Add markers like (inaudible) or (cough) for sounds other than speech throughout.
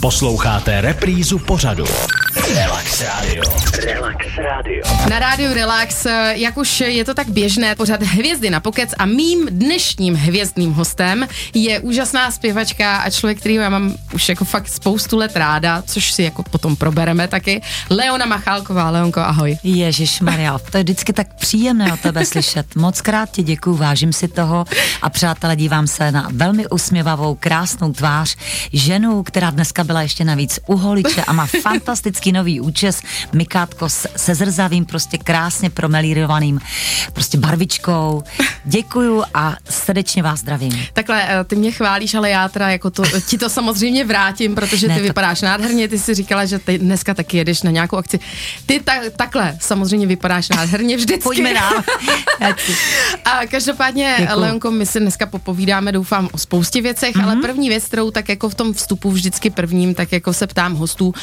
Posloucháte reprízu pořadu. Relax Radio. Relax Radio. Na rádiu Relax, jak už je to tak běžné, pořad Hvězdy na pokec a mým dnešním hvězdným hostem je úžasná zpěvačka a člověk, který já mám už jako fakt spoustu let ráda, což si jako potom probereme taky. Leona Machálková. Leonko, ahoj. Ježíš Maria, to je vždycky tak příjemné o tebe slyšet. (laughs) Moc krát ti děkuju, vážím si toho a přátelé, dívám se na velmi usměvavou, krásnou tvář ženu, která dneska byla ještě navíc u holiče a má (laughs) fantastický nový účes, mikátko se zrzavým, prostě krásně promelírovaným prostě barvičkou. (laughs) Děkuju a srdečně vás zdravím. Takhle, eh, ty mě chválíš, ale já teda jako to, ti to samozřejmě vrátím, protože ty ne, to... vypadáš nádherně, ty si říkala, že ty dneska taky jedeš na nějakou akci. Ty ta, takhle samozřejmě vypadáš nádherně (laughs) vždycky. Pojďme dál. (laughs) a každopádně, Děkuju. Leonko, my si dneska popovídáme, doufám, o spoustě věcech, mm-hmm. ale mhm. první věc, kterou tak jako v tom vstupu vždycky prvním, tak jako se ptám hostů, uh,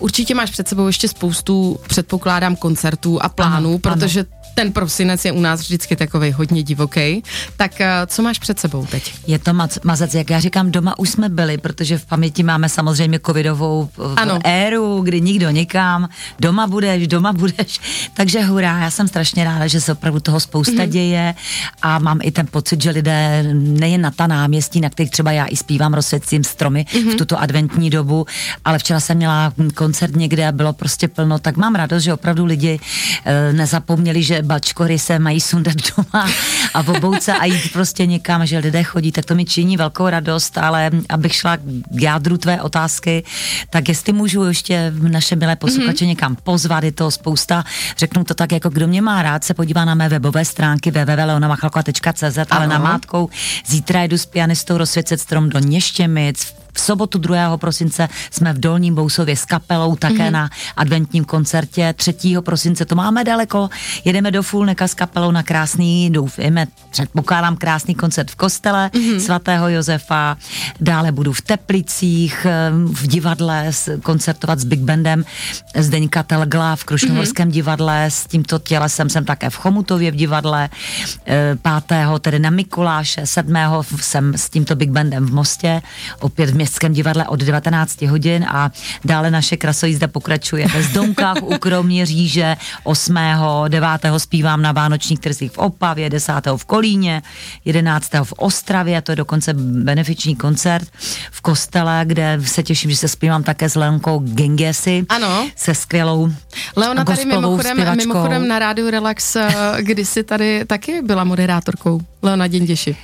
určitě máš před sebou ještě spoustu, předpokládám, koncertů a plánů, ano, protože ano ten prosinec je u nás vždycky takový hodně divoký. Tak eh, co máš před sebou teď? Je to mac, mazec, jak já říkám, doma už jsme byli, protože v paměti máme samozřejmě covidovou eh, ano. éru, kdy nikdo nikam, doma budeš, doma (laughs) budeš. Takže hurá, já jsem strašně ráda, že se opravdu toho spousta mm-hmm. děje a mám i ten pocit, že lidé nejen na ta náměstí, na kterých třeba já i zpívám, rozsvěcím stromy mm-hmm. v tuto adventní dobu, ale včera jsem měla koncert někde a bylo prostě plno, tak mám radost, že opravdu lidi e, nezapomněli, že bačkory se mají sundat (laughs) doma a v obouce a jít prostě někam, že lidé chodí, tak to mi činí velkou radost, ale abych šla k jádru tvé otázky, tak jestli můžu ještě naše milé posluchače mm-hmm. někam pozvat, je to spousta, řeknu to tak, jako kdo mě má rád, se podívá na mé webové stránky www.leonamachalkova.cz, ale na mátkou zítra jdu s pianistou rozsvěcet strom do Něštěmic, v sobotu 2. prosince jsme v Dolním Bousově s kapelou také mm-hmm. na adventním koncertě. 3. prosince to máme daleko. Jedeme do Fulneka s kapelou na krásný, doufíme, předpokládám krásný koncert v kostele mm-hmm. svatého Josefa. Dále budu v Teplicích, v divadle koncertovat s Big Bandem Zdeňka Telgla v Krušnohorském mm-hmm. divadle. S tímto tělesem jsem také v Chomutově v divadle. 5. E, tedy na Mikuláše, 7. jsem s tímto Big Bandem v Mostě. Opět v Městském divadle od 19 hodin a dále naše krasojízda pokračuje ve Zdomkách u Kroměříže 8. 9. zpívám na Vánočních trzích v Opavě, 10. v Kolíně, 11. v Ostravě, to je dokonce benefiční koncert v kostele, kde se těším, že se zpívám také s Leonkou Gengesi. Ano. Se skvělou Leona tady mimochodem, mimochodem na rádiu Relax eh, kdysi tady taky byla moderátorkou. Leona Děnděši.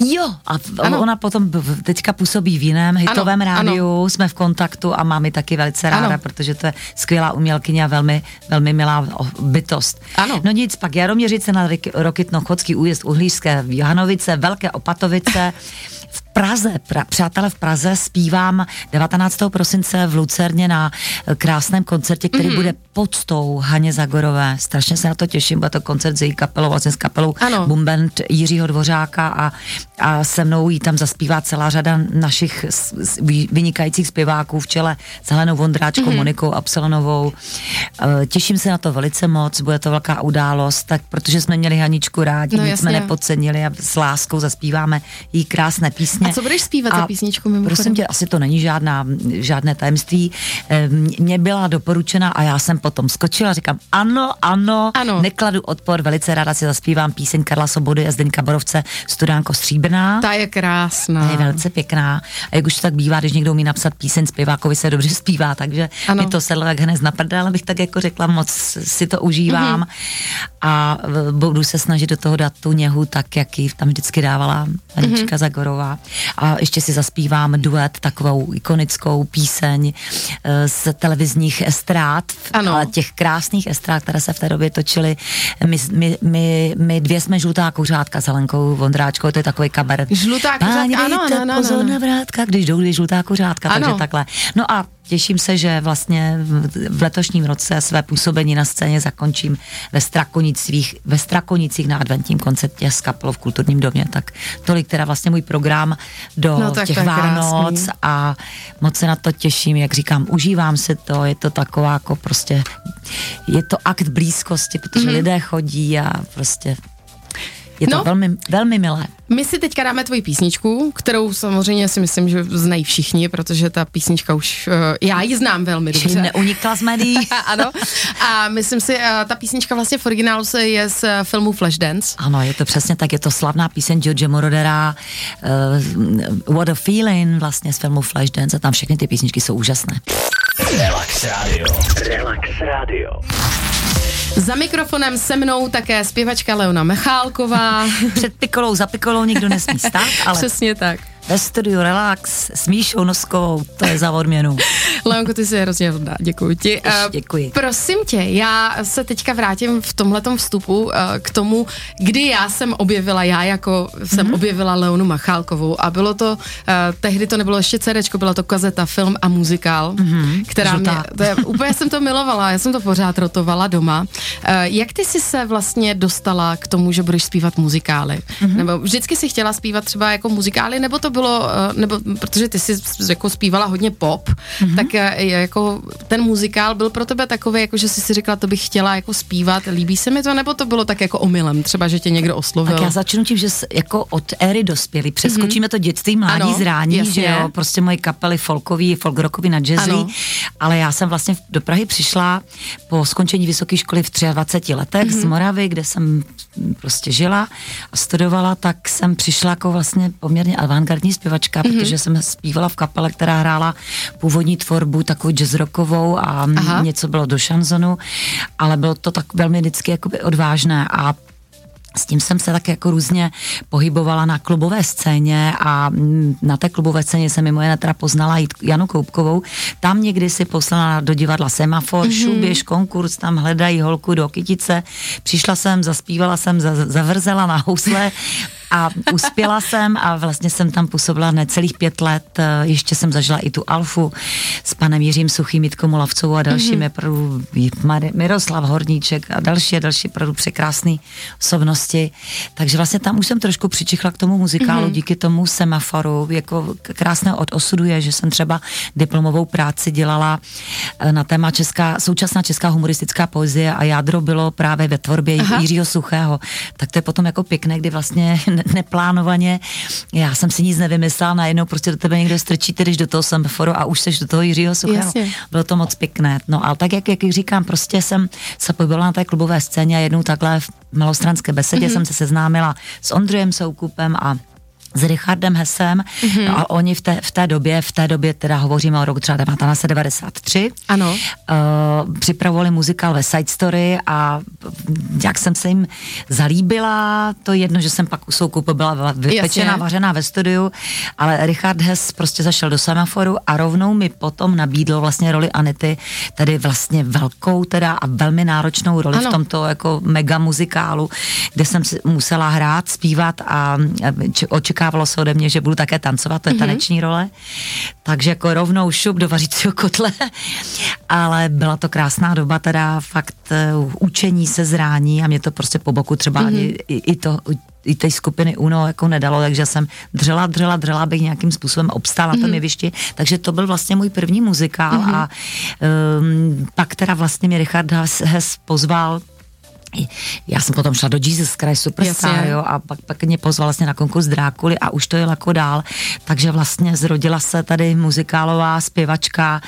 Jo, a ano. ona potom teďka působí v jiném hitovém ano, rádiu, ano. jsme v kontaktu a máme taky velice ráda, ano. protože to je skvělá umělkyně a velmi, velmi milá bytost. Ano. No nic, pak Jaroměřice na Rokytno, Chodský újezd, Uhlířské, Johanovice, Velké Opatovice. (laughs) v Praze, pra, přátelé v Praze zpívám 19. prosince v Lucerně na krásném koncertě, který mm-hmm. bude podstou Haně Zagorové. Strašně se na to těším, bude to koncert s její kapelou, vlastně s kapelou ano. Bumbent Jiřího Dvořáka a, a se mnou jí tam zaspívá celá řada našich vynikajících zpěváků v čele s Helenou Vondráčkou, mm-hmm. Monikou Absalonovou. E, těším se na to velice moc, bude to velká událost, tak protože jsme měli Haničku rádi, no, nic jsme nepodcenili a s láskou zaspíváme jí krásné písně. A co budeš zpívat a za písničku mimochodem? Prosím tě, asi to není žádná, žádné tajemství. Mně byla doporučena a já jsem potom skočila, říkám ano, ano, ano. nekladu odpor, velice ráda si zaspívám píseň Karla Sobody a Zdeňka Borovce, Studánko Stříbrná. Ta je krásná. Ta je velice pěkná. A jak už to tak bývá, když někdo umí napsat píseň zpěvákovi se dobře zpívá, takže ano. mi to sedlo jak hned na prdel, abych tak jako řekla, moc si to užívám. Mm-hmm. A budu se snažit do toho dát tu něhu tak, jak ji tam vždycky dávala Anička mm-hmm. Zagorová a ještě si zaspívám duet, takovou ikonickou píseň eh, z televizních estrád, ano. ale těch krásných estrád, které se v té době točily. My, my, my, my dvě jsme žlutá kuřátka s Helenkou Vondráčkou, to je takový kabaret. Žlutá kuřátka, ano, ano, ano, pozor na vrátka, když jdou žlutá kuřátka, ano. takže takhle. No a těším se, že vlastně v letošním roce své působení na scéně zakončím ve Strakonicích, ve Strakonicích na adventním koncertě s kapelou v kulturním domě. Tak tolik teda vlastně můj program do no, tak těch Vánoc krásný. a moc se na to těším, jak říkám, užívám si to, je to taková jako prostě, je to akt blízkosti, protože mm-hmm. lidé chodí a prostě Je to no, velmi, velmi milé. My si teďka dáme tvoji písničku, kterou samozřejmě si myslím, že znají všichni, protože ta písnička už, uh, já ji znám velmi dobře. Čím neunikla z médií. (laughs) ano. A myslím si, uh, ta písnička vlastně v originálu se je z uh, filmu Flashdance. Ano, je to přesně tak, je to slavná píseň George Morodera, uh, What a Feeling vlastně z filmu Flashdance a tam všechny ty písničky jsou úžasné. Relax Radio. Relax Radio. Za mikrofonem se mnou také zpěvačka Leona Mechálková. (laughs) Před pikolou za pikolou nikdo nesmí stát, ale... Přesně tak ve studiu Relax s Míšou Noskovou, to je za odměnu. (laughs) Leonko, ty jsi hrozně hodná, děkuji ti. Uh, děkuji. Prosím tě, já se teďka vrátím v tomhletom vstupu uh, k tomu, kdy já jsem objevila, já jako jsem mm-hmm. objevila Leonu Machálkovou a bylo to, uh, tehdy to nebylo ještě CD, byla to kazeta, film a muzikál, mm-hmm. která Žutá. mě, to je, úplně jsem to milovala, já jsem to pořád rotovala doma. Uh, jak ty jsi se vlastně dostala k tomu, že budeš zpívat muzikály? Mm-hmm. Nebo vždycky si chtěla zpívat třeba jako muzikály, nebo to bylo, eh, nebo protože ty jsi jako zpívala hodně pop, mm-hmm. tak eh, jako ten muzikál byl pro tebe takový, jako že jsi si řekla, to bych chtěla jako zpívat, líbí se mi to, nebo to bylo tak jako omylem, třeba, že tě někdo oslovil? Tak já začnu tím, že jako od éry dospělí, přeskočíme mm-hmm. to dětství, mládí, ano, zrání, jasně. že jo, prostě moje kapely folkový, folk rockový na jazzy, ano. ale já jsem vlastně do Prahy přišla po skončení vysoké školy v 23 letech mm-hmm. z mhm. Moravy, kde jsem prostě žila a studovala, tak jsem přišla jako vlastně poměrně avantgardní zpěvačka, mm-hmm. protože jsem zpívala v kapele, která hrála původní tvorbu takovou jazzrockovou a Aha. něco bylo do šanzonu, ale bylo to tak velmi vždycky jakoby odvážné a s tím jsem se tak jako různě pohybovala na klubové scéně a na té klubové scéně jsem mimo jiné teda poznala Janu Koupkovou. Tam někdy si poslala do divadla Semafor, mm-hmm. šuběž, konkurs, tam hledají holku do kytice. Přišla jsem, zaspívala jsem, zavrzela na housle a uspěla jsem a vlastně jsem tam působila necelých pět let. Eh, ještě jsem zažila i tu Alfu s panem Jiřím Suchým, Jitkou Mulavcovou a dalšími mm-hmm. Miroslav Horníček a další a další opravdu překrásné osobnosti. Takže vlastně tam už jsem trošku přičichla k tomu muzikálu mm-hmm. díky tomu semaforu. Jako krásné od osudu je, že jsem třeba diplomovou práci dělala eh, na téma česká, současná česká humoristická poezie a jádro bylo právě ve tvorbě Aha. Jiřího Suchého. Tak to je potom jako pěkné, kdy vlastně neplánovaně. Já jsem si nic nevymyslela, najednou prostě do tebe někdo strčí, když do toho semaforu a už seš do toho Jiřího Suchého. Bylo to moc pěkné. No ale tak, jak, jak říkám, prostě jsem se pohybovala na té klubové scéně a jednou takhle v malostranské besedě mm-hmm. jsem se seznámila s Ondřejem Soukupem a s Richardem Hesem mm-hmm. no a oni v té, v té době, v té době teda hovoříme o roku třeba 1993, ano. Uh, připravovali muzikál ve Side Story a jak jsem se jim zalíbila, to jedno, že jsem pak u soukupu byla vypečená, Jasně. vařená ve studiu, ale Richard Hess prostě zašel do semaforu a rovnou mi potom nabídl vlastně roli Anity, tedy vlastně velkou teda a velmi náročnou roli ano. v tomto jako mega muzikálu, kde jsem musela hrát, zpívat a očekávat očekávalo se ode mě, že budu také tancovat, to je mm-hmm. taneční role. Takže jako rovnou šup do vařícího kotle. Ale byla to krásná doba, teda fakt uh, učení se zrání a mě to prostě po boku třeba mm-hmm. ani i, i to i té skupiny UNO jako nedalo, takže jsem dřela, dřela, dřela, abych nějakým způsobem obstála mm-hmm. na tom mhm. jevišti. Takže to byl vlastně můj první muzikál mm-hmm. a um, pak teda vlastně mě Richard Hess pozval já jsem potom šla do Jesus Christ Superstar, jo, a pak, pak mě pozval vlastně na konkurs Drákuly a už to je jako dál, takže vlastně zrodila se tady muzikálová zpěvačka,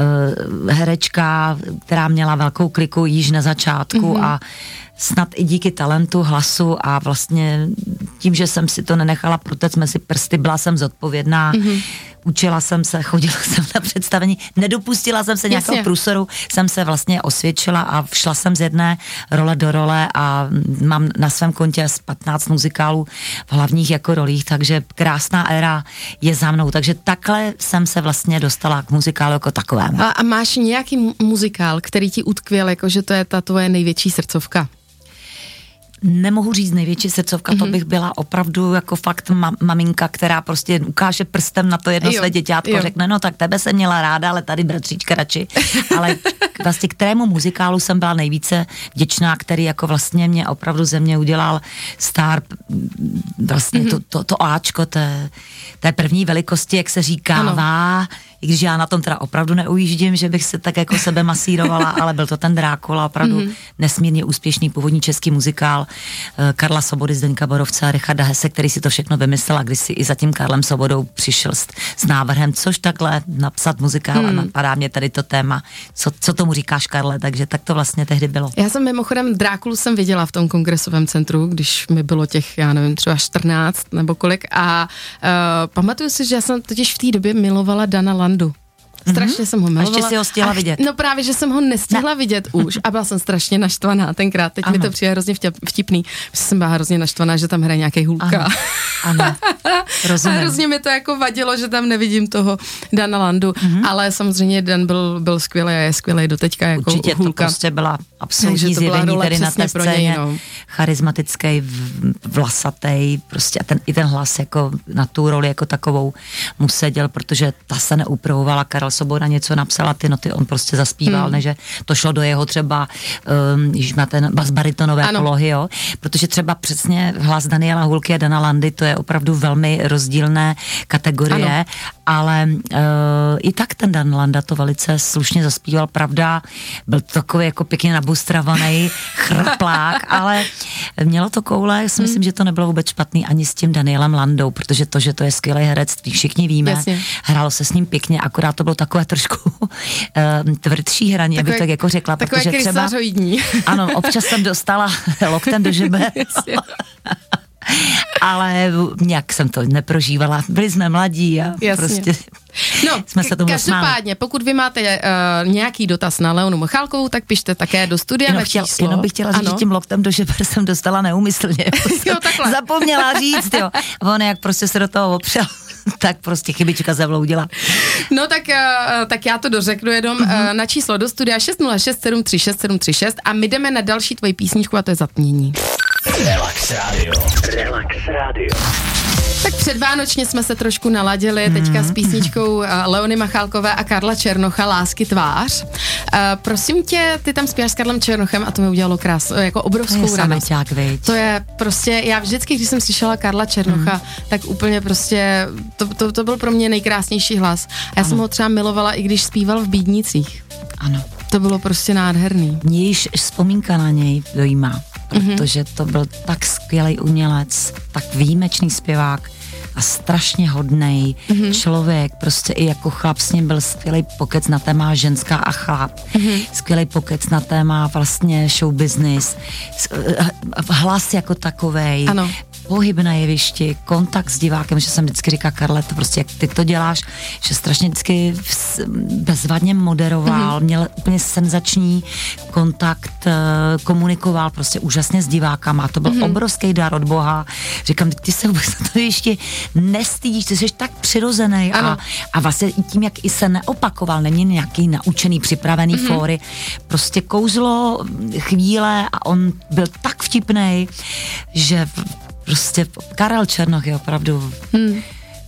uh, herečka, která měla velkou kliku již na začátku mm-hmm. a snad i díky talentu, hlasu a vlastně tím, že jsem si to nenechala protec mezi prsty, byla jsem zodpovědná, mm-hmm. učila jsem se, chodila (laughs) jsem na představení, nedopustila jsem se nějakého Jasně. průsoru, jsem se vlastně osvědčila a šla jsem z jedné role do role a mám na svém kontě z 15 muzikálů v hlavních jako rolích, takže krásná éra je za mnou, takže takhle jsem se vlastně dostala k muzikálu jako takovému. A, a máš nějaký muzikál, který ti utkvěl, jako že to je ta tvoje největší srdcovka? Nemohu říct největší srdcovka, mm-hmm. to mhm. bych byla opravdu jako fakt ma- maminka, která prostě ukáže prstem na to jedno své děťátko, jo. řekne, no tak tebe jsem měla ráda, ale tady bratříčka radši. (laughs) ale vlastně kterému muzikálu jsem byla nejvíce vděčná, který jako vlastně mě opravdu ze mě udělal star, vlastně mm-hmm. to, to, to Ačko té, té první velikosti, jak se říká, vá, i když já na tom teda opravdu neujíždím, že bych se tak jako sebe masírovala, (laughs) ale byl to ten Drákula, opravdu mm-hmm. nesmírně úspěšný původní český muzikál eh, Karla Sobody, Zdeňka Borovce a Richarda Hese, který si to všechno vymyslel a když si i za tím Karlem Sobodou přišel s, s návrhem, což takhle napsat muzikál mm. a napadá mě tady to téma. Co, co tomu říkáš, Karle? Takže tak to vlastně tehdy bylo. Já jsem mimochodem Drákulu jsem viděla v tom kongresovém centru, když mi bylo těch, já nevím, třeba 14 nebo kolik a uh, pamatuju si, že já jsem totiž v té době milovala Dana Landu. Strašně mm-hmm. jsem ho milovala. A ještě si ho stihla vidět. No právě, že jsem ho nestihla ne. vidět už a byla jsem strašně naštvaná tenkrát. Teď ano. mi to přijde hrozně vtipný. Jsem byla hrozně naštvaná, že tam hraje nějaký hůlka. Ano, ano. (laughs) Rozumím. A hrozně mi to jako vadilo, že tam nevidím toho Dana Landu, mm-hmm. ale samozřejmě Dan byl, byl skvělý a je skvělý do teďka jako Určitě hůlka. to prostě byla absolutní zjevení tady na té scéně. No. Charismatický, vlasatý, prostě a ten, i ten hlas jako na tu roli jako takovou mu seděl, protože ta se neupravovala Karel Soboda něco napsala ty noty, on prostě zaspíval, hmm. neže to šlo do jeho třeba, um, když má ten bas baritonové ano. polohy, jo, protože třeba přesně hlas Daniela Hulky a Dana Landy, to je opravdu velmi rozdílné kategorie, ano. Ale uh, i tak ten Dan Landa to velice slušně zaspíval, pravda, byl to takový jako pěkně nabustravaný (laughs) chrplák, ale mělo to koule, já si hmm. myslím, že to nebylo vůbec špatný ani s tím Danielem Landou, protože to, že to je skvělý herec, všichni víme, Jasně. hrálo se s ním pěkně, akorát to bylo takové trošku uh, (laughs) tvrdší hraní, abych tak jako řekla. Protože třeba, ano, občas jsem dostala (laughs) loktem do žebe. Ale nějak jsem to neprožívala. Byli jsme mladí a Jasně. prostě No, (laughs) jsme se tomu každopádně, pokud vy máte uh, nějaký dotaz na Leonu Mochálkovou, tak pište také do studia jenom, chtěl, číslo. jenom bych chtěla říct, že tím loktem do žeber (laughs) jsem dostala neumyslně. (laughs) jo, takhle. Zapomněla říct, jo. On jak prostě se do toho opřel. tak prostě chybička zavloudila. No tak, uh, tak já to dořeknu jenom uh, na číslo do studia 606736736 a my jdeme na další tvoji písničku a to je Zatmění. Relax Radio. Relax Radio. Tak předvánočně jsme se trošku naladili mm. teďka s písničkou uh, Leony Machálkové a Karla Černocha Lásky tvář. Uh, prosím tě, ty tam zpíváš s Karlem Černochem a to mi udělalo krás, jako obrovskou to radost. Sameťák, to je prostě, já vždycky, když jsem slyšela Karla Černocha, mm. tak úplně prostě, to, to, to byl pro mě nejkrásnější hlas. A já ano. jsem ho třeba milovala, i když zpíval v Bídnicích. Ano. To bylo prostě nádherný. Mě již vzpomínka na něj dojímá, mhm. Protože to byl tak skvělý umělec, tak výjimečný zpěvák a strašně hodný mm-hmm. člověk, prostě i jako chlap s ním byl skvělý pokec na téma ženská a chlap, mm-hmm. skvělý pokec na téma vlastně show business, eh, hlas jako takovej, ano pohyb na jevišti, kontakt s divákem, že jsem vždycky říká, Karle, to prostě jak ty to děláš, že strašně vždycky bezvadně moderoval, mm-hmm. měl úplně senzační kontakt, eh, komunikoval prostě úžasně s divákama, to byl mm-hmm. obrovský dar od Boha. Říkám, ty se vůbec na to ještě nestydíš, ty jsi tak přirozený. A, a vlastně tím, jak i se neopakoval, neměl nějaký naučený, připravený mm-hmm. fóry, prostě kouzlo chvíle a on byl tak vtipný, že prostě Karel Černoch je opravdu hmm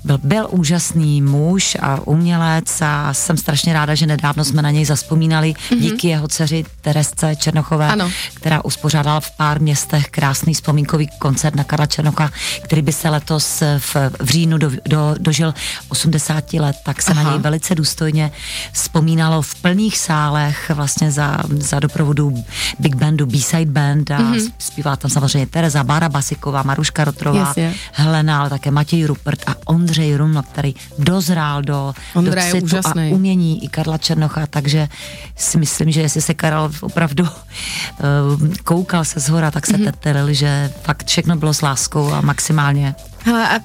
byl, byl úžasný muž a umělec a jsem strašně ráda, že nedávno jsme na něj zaspomínali mm-hmm. díky jeho dceři Teresce Černochové, ano. která uspořádala v pár městech krásný vzpomínkový koncert na Karla Černocha, který by se letos v, v říjnu do, do, dožil 80 let, tak se Aha. na něj velice důstojně vzpomínalo v plných sálech vlastně za, za doprovodu Big Bandu B-Side Band a mm-hmm. zpívá tam samozřejmě Tereza Bára Basiková, Maruška Rotrová, Jasně. Helena, ale také Matěj Rupert a Ondřej Ondřej Rumno, který dozrál do, do citu a umění i Karla Černocha, takže si myslím, že jestli se Karel opravdu uh, koukal se z hora, tak se mm-hmm. tetelil, že fakt všechno bylo s láskou a maximálně Hele, a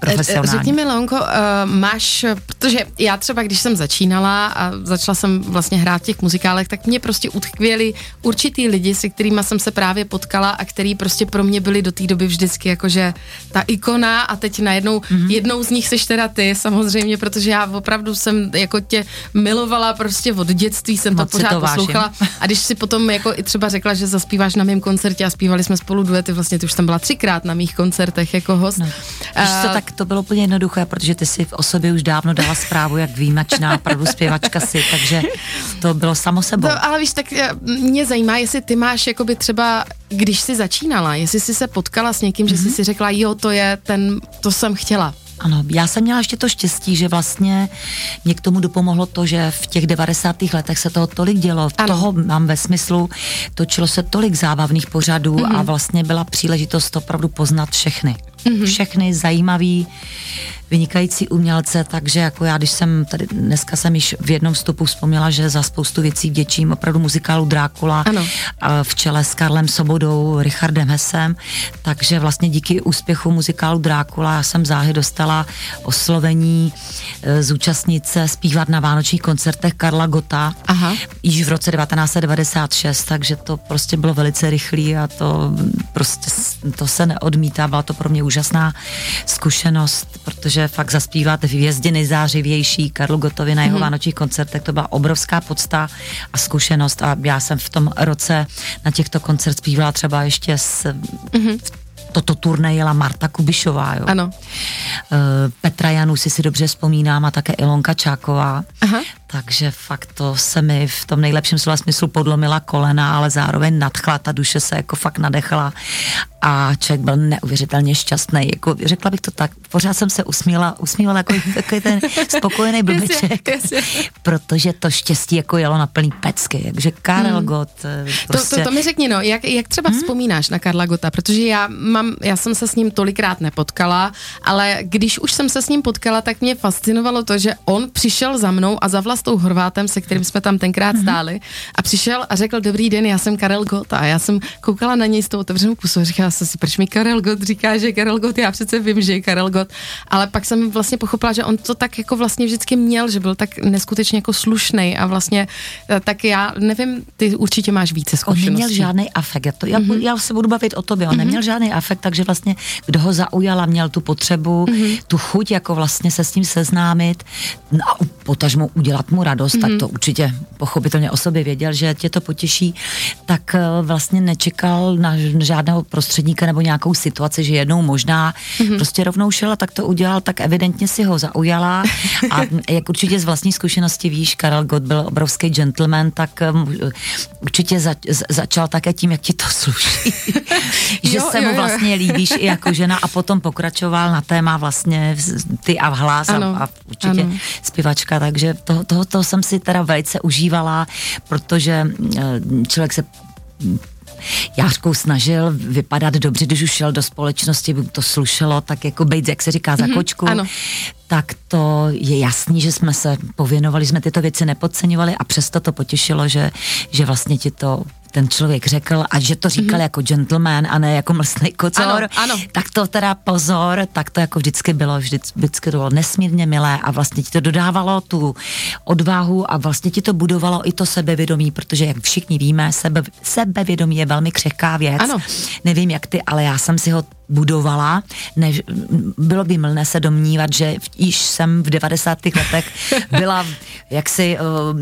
řekni mi, Lonko, uh, máš, protože já třeba, když jsem začínala a začala jsem vlastně hrát v těch muzikálech, tak mě prostě utkvěli určitý lidi, se kterými jsem se právě potkala a který prostě pro mě byli do té doby vždycky jakože ta ikona a teď najednou mm-hmm. jednou z nich seš teda ty samozřejmě, protože já opravdu jsem jako tě milovala prostě od dětství, jsem Moc to pořád to poslouchala a když si potom jako i třeba řekla, že zaspíváš na mém koncertě a zpívali jsme spolu duety, vlastně ty už jsem byla třikrát na mých koncertech jako host. No. Víš co, tak to bylo úplně jednoduché, protože ty si o sobě už dávno dala zprávu, jak výjimačná opravdu zpěvačka si, takže to bylo samo sebou. No, ale víš, tak eh, mě zajímá, jestli ty máš jakoby třeba, když jsi začínala, jestli jsi se potkala s někým, mm-hmm. že jsi mhm. si řekla, jo, to je ten, to jsem chtěla Ano, já jsem měla ještě to štěstí, že vlastně mě k tomu dopomohlo to, že v těch 90. letech se toho tolik dělo. Ano. Toho mám ve smyslu, točilo se tolik zábavných pořadů mm-hmm. a mhm. vlastně byla příležitost opravdu poznat všechny. Mm-hmm. Všechny zajímavý vynikající umělce, takže jako já, když jsem tady dneska jsem již v jednom vstupu vzpomněla, že za spoustu věcí vděčím opravdu muzikálu Drákula ano. v čele s Karlem Sobodou, Richardem Hesem, takže vlastně díky úspěchu muzikálu Drákula já jsem záhy dostala oslovení e, zúčastnit se zpívat na vánočních koncertech Karla Gota Aha. již v roce 1996, takže to prostě bylo velice rychlý a to prostě to se neodmítá, byla to pro mě úžasná zkušenost, protože že fakt zaspívat v hvězdě nejzářivější Karlu Gotovi na jeho mm-hmm. vánočních koncertech, to byla obrovská podsta a zkušenost a já jsem v tom roce na těchto koncert zpívala třeba ještě s mm-hmm toto turné jela Marta Kubišová, jo. Ano. Uh, Petra Janu si si dobře vzpomínám a také Ilonka Čáková. Aha. Takže fakt to se mi v tom nejlepším slova smyslu podlomila kolena, ale zároveň nadchla, ta duše se jako fakt nadechla a člověk byl neuvěřitelně šťastný. Jako, řekla bych to tak, pořád jsem se usmíla, usmívala jako takový ten spokojený blbeček, protože to štěstí jako jelo na plný pecky, takže Karel hmm. Gott. Prostě... To, to, prostě- to mi řekni, no, jak, jak třeba hmm? vzpomínáš na Karla Gota, protože já mám, já jsem se s ním tolikrát nepotkala, ale když už jsem se s ním potkala, tak mě fascinovalo to, že on přišel za mnou a za tou Horvátem, se kterým jsme tam tenkrát mm-hmm. stáli a přišel a řekl, dobrý den, já jsem Karel Gott a já jsem koukala na něj s tou otevřenou pusou a říkala jsem si, proč mi Karel Gott říká, že je Karel Gott, já přece vím, že je Karel Gott, ale pak jsem vlastně pochopila, že on to tak jako vlastně vždycky měl, že byl tak neskutečně jako slušný a vlastně eh, tak já nevím, ty určitě máš více zkušeností. On neměl žádný afekt, to, já, mm-hmm. já se budu bavit o tobě, on mm-hmm. neměl žádný afekt, takže vlastně kdo ho zaujala, měl tu potřebu, mm-hmm. tu chuť jako vlastně se s ním seznámit no a potažmo udělat mu radost, mm-hmm. tak to určitě pochopitelně o sobě věděl, že tě to potěší, tak eh, vlastně nečekal na žádného prostředníka nebo nějakou situaci, že jednou možná mm-hmm. prostě rovnou šel a tak to udělal, tak evidentně si ho zaujala a (laughs) jak určitě z vlastní zkušenosti víš, Karel Gott byl obrovský gentleman, tak um, určitě za, začal také tím, jak ti to sluší. (laughs) že jo, se jo, mu vlastně jo. líbíš i jako žena a potom pokračoval na téma vlastně ty a hlas ano, a, a určitě ano. zpěvačka, takže to, to, to jsem si teda velice užívala, protože eh, člověk se Jářkou snažil vypadat dobře, když už šel do společnosti, by to slušelo, tak jako být, jak se říká, za mm-hmm, kočku. Ano. Tak to je jasný, že jsme se pověnovali, jsme tyto věci nepodceňovali a přesto to potěšilo, že, že vlastně ti to ten člověk řekl a že to říkal mm-hmm. jako gentleman a ne jako mlsný kocor, ano, ano. tak to teda pozor, tak to jako vždycky bylo, vždy, vždycky bylo nesmírně milé a vlastně ti to dodávalo tu odvahu a vlastně ti to budovalo i to sebevědomí, protože jak všichni víme, sebe, sebevědomí je velmi křehká věc. Ano. Nevím jak ty, ale já jsem si ho budovala. Ne, bylo by mlné se domnívat, že již jsem v 90. letech byla jaksi, uh,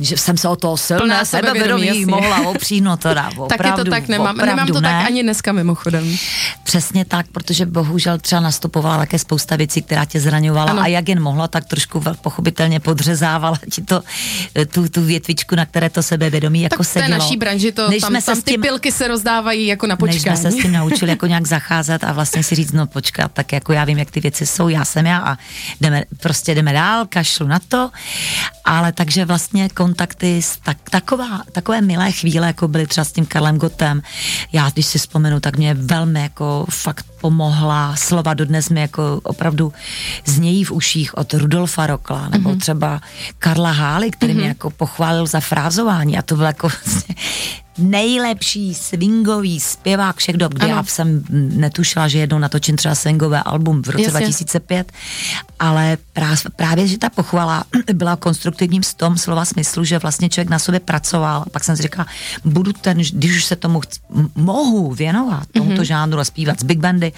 že jsem se o to silné sebevědomí mohla opřít, no teda (laughs) opravdu, Taky to tak nemám, nemám to ne. tak ani dneska mimochodem. Přesně tak, protože bohužel třeba nastupovala také spousta věcí, která tě zraňovala ano. a jak jen mohla, tak trošku pochopitelně podřezávala ti to, tu, tu větvičku, na které to sebevědomí jako tak sedělo. té naší branži to, tam, tam ty tím, pilky se rozdávají jako na počkání. Než jsme se s tím naučili jako nějak zacházet (laughs) ukázat a vlastně si říct, no počkat, tak jako já vím, jak ty věci jsou, já jsem já a jdeme, prostě jdeme dál, kašlu na to, ale takže vlastně kontakty, tak, taková, takové milé chvíle, jako byly třeba s tím Karlem Gotem, já když si vzpomenu, tak mě velmi jako fakt pomohla slova dodnes mi jako opravdu znějí v uších od Rudolfa Rokla nebo mm-hmm. třeba Karla Hály, který mm-hmm. mě jako pochválil za frázování a to bylo jako vlastně nejlepší swingový zpěvák všech dob, kde ano. já jsem netušila, že jednou natočím třeba swingové album v roce Jasně. 2005, ale právě, že ta pochvala (clears throat) byla konstruktivním z tom slova smyslu, že vlastně člověk na sobě pracoval. Pak jsem si říkala, budu ten, když už se tomu chc- mohu věnovat, tomuto mm-hmm. žánru a zpívat z big bandy,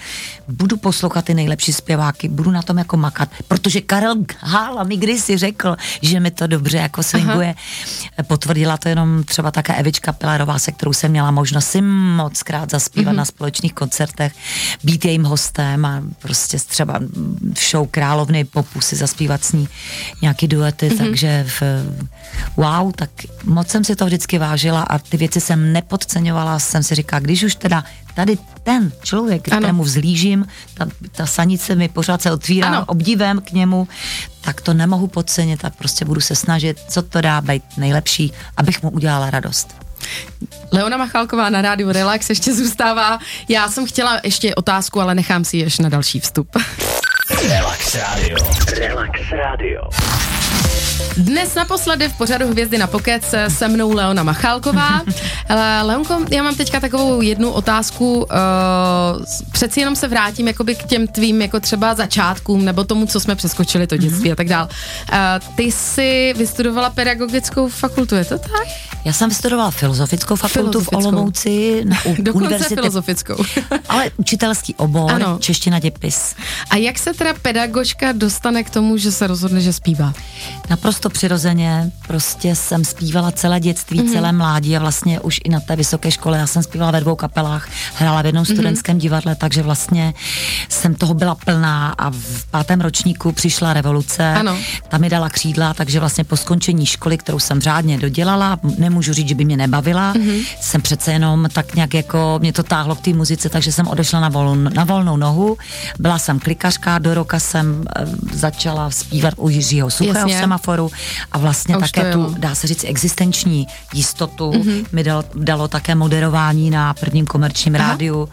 budu poslouchat ty nejlepší zpěváky, budu na tom jako makat, protože Karel Hála mi kdysi řekl, že mi to dobře jako swinguje. Aha. Potvrdila to jenom třeba také Evička Pilarová, Se kterou jsem měla možnost si moc krát zaspívat mm-hmm. na společných koncertech, být jejím hostem a prostě třeba v show Královny popu si zaspívat s ní nějaký duety, mm-hmm. takže v, wow, tak moc jsem si to vždycky vážila a ty věci jsem nepodceňovala, jsem si říkala, když už teda tady ten člověk, kterému vzlížím, ta, ta sanice mi pořád se otvírá ano. obdivem k němu, tak to nemohu podcenit a prostě budu se snažit, co to dá být nejlepší, abych mu udělala radost. Leona Machalková na rádiu Relax ještě zůstává. Já jsem chtěla ještě otázku, ale nechám si ji ještě na další vstup. Relax Radio. Relax Radio. Dnes naposledy v pořadu Hvězdy na pokec se mnou Leona Machálková. (laughs) Leonko, já mám teďka takovou jednu otázku. Uh, přeci jenom se vrátím jakoby k těm tvým jako třeba začátkům nebo tomu, co jsme přeskočili, to dětství mm-hmm. a tak dál. Uh, ty jsi vystudovala pedagogickou fakultu, je to tak? Já jsem vystudovala filozofickou fakultu filozofickou. v Olomouci na u, (laughs) Dokonce univerzitě. filozofickou. (laughs) ale učitelský obor, ano. čeština děpis. A jak se teda pedagožka dostane k tomu, že se rozhodne, že zpívá? Naprosto přirozeně, prostě jsem zpívala celé dětství, mm-hmm. celé mládí a vlastně už i na té vysoké škole. Já jsem zpívala ve dvou kapelách, hrála v jednom mm-hmm. studentském divadle, takže vlastně jsem toho byla plná a v pátém ročníku přišla revoluce. Ano. Ta mi dala křídla, takže vlastně po skončení školy, kterou jsem řádně dodělala, nemůžu říct, že by mě nebavila, mm-hmm. jsem přece jenom tak nějak jako, mě to táhlo k té muzice, takže jsem odešla na, vol, na volnou nohu. Byla jsem klikařka, do roka jsem e, začala zpívat u Jiřího Suchého v semaforu a vlastně a také tu, dá se říct, existenční jistotu mm-hmm. mi dal, dalo také moderování na prvním komerčním Aha. rádiu,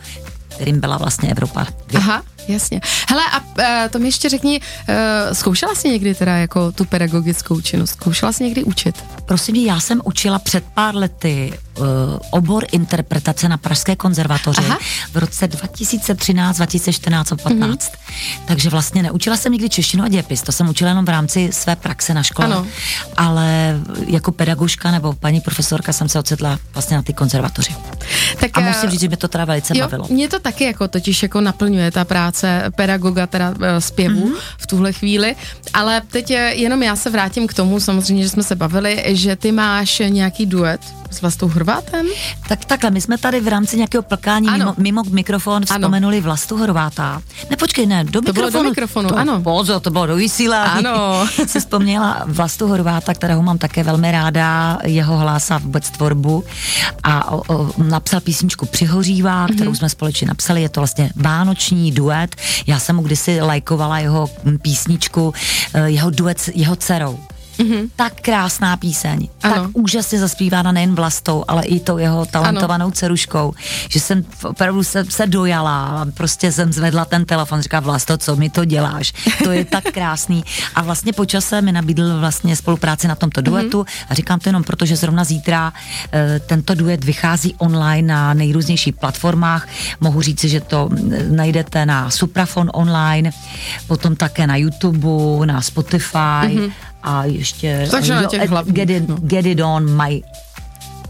kterým byla vlastně Evropa. Aha. Jasně. Hele, a uh, to mi ještě řekni, uh, zkoušela jsi někdy teda jako tu pedagogickou činnost? Zkoušela jsi někdy učit? Prosím já jsem učila před pár lety uh, obor interpretace na Pražské konzervatoři Aha. v roce 2013, 2014 a 15. Mm-hmm. Takže vlastně neučila jsem nikdy češtinu a děpis, to jsem učila jenom v rámci své praxe na škole. Ano. Ale jako pedagožka nebo paní profesorka jsem se ocitla vlastně na ty konzervatoři. Tak, a musím říct, že mě to teda velice jo, bavilo. Mě to taky jako totiž jako naplňuje ta práce práce pedagoga, teda eh, zpěvu mm-hmm. v tuhle chvíli. Ale teď jenom já se vrátím k tomu, samozřejmě, že jsme se bavili, že ty máš nějaký duet s Vlastou Horvátem? Tak takhle, my jsme tady v rámci nějakého plkání mimo, mimo mikrofon vzpomenuli ano. Vlastu Horváta. Ne, počkej, ne, do to mikrofonu. Bylo do mikrofonu, to, ano. Pozor, to bylo do vysílání. Ano. (laughs) si vzpomněla Vlastu Horváta, kterého mám také velmi ráda, jeho hlas a vůbec tvorbu. A o, o, napsal písničku Přihořívá, mm-hmm. kterou jsme společně napsali. Je to vlastně vánoční duet. Já jsem mu kdysi lajkovala jeho písničku, eh, jeho duet s jeho dcerou. Mm-hmm. Tak krásná píseň, ano. tak úžasně zaspívána nejen vlastou, ale i tou jeho talentovanou ano. ceruškou, že jsem opravdu se, se dojala a prostě jsem zvedla ten telefon, říká Vlasto, co mi to děláš, to je tak (laughs) krásný a vlastně po čase mi nabídl vlastně spolupráci na tomto duetu mm-hmm. a říkám to jenom proto, že zrovna zítra e, tento duet vychází online na nejrůznějších platformách, mohu říct, že to najdete na Suprafon online, potom také na YouTube, na Spotify mm-hmm a ještě Takže na těch hlavních, get, it, no. get it on my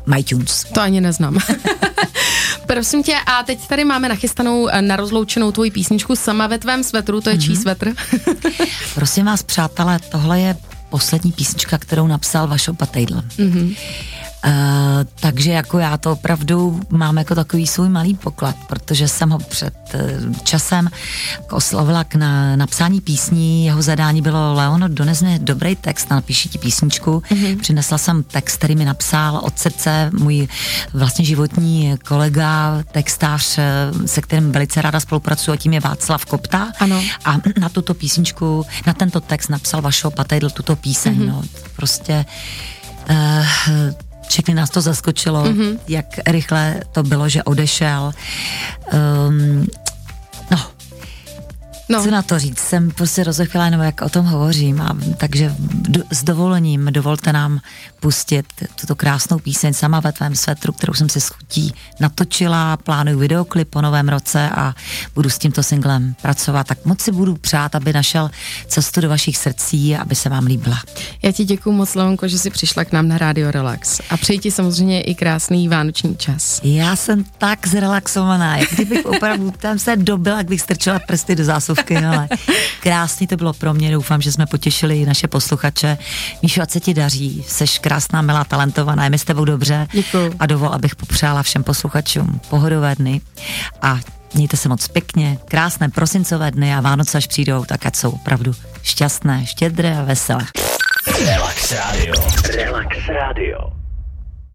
MyTunes. To ani neznám. (laughs) Prosím tě, a teď tady máme nachystanou eh, na rozloučenou tvoji písničku Sama ve tvém svetru, to je mm-hmm. čí mhm. svetr? (laughs) Prosím vás, přátelé, tohle je poslední písnička, kterou napsal Vašo Patejdl. Mm-hmm. Uh, takže jako já to opravdu mám jako takový svůj malý poklad, protože jsem ho před uh, časem oslovila k na, napsání písní. Jeho zadání bylo Leono, dones mi dobrý text, napíši ti písničku. Mm-hmm. Přinesla jsem text, který mi napsal od srdce můj vlastně životní kolega, textář, eh, se kterým velice ráda spolupracuji, a tím je Václav Kopta. Ano. A na tuto písničku, na tento text napsal Vašo Patejdl tuto píseň. Mm-hmm. No, prostě uh, všechny nás to zaskočilo, mm-hmm. jak rychle to bylo, že odešel. Um, No. Co na to říct? Jsem prostě rozechvěla jenom, jak o tom hovořím. A, takže do, s dovolením dovolte nám pustit tuto krásnou píseň Sama ve tvém svetru, kterou jsem si s chutí natočila, plánuju videoklip po novém roce a budu s tímto singlem pracovat. Tak moc si budu přát, aby našel cestu do vašich srdcí a aby se vám líbila. Já ti děkuji moc, Leonko, že jsi přišla k nám na Radio Relax. A přeji ti samozřejmě i krásný vánoční čas. Já jsem tak zrelaxovaná, jak kdybych opravdu tam se dobila, bych strčila prsty do zásuvky Skvěle. Krásný to bylo pro mě, doufám, že jsme potěšili i naše posluchače. Míšo, ať se ti daří, seš krásná, milá, talentovaná, je mi s tebou dobře. Děkuju. A dovol, abych popřála všem posluchačům pohodové dny a Mějte se moc pěkně, krásné prosincové dny a Vánoce až přijdou, tak ať jsou opravdu šťastné, štědré a veselé. Relax Radio. Relax Radio.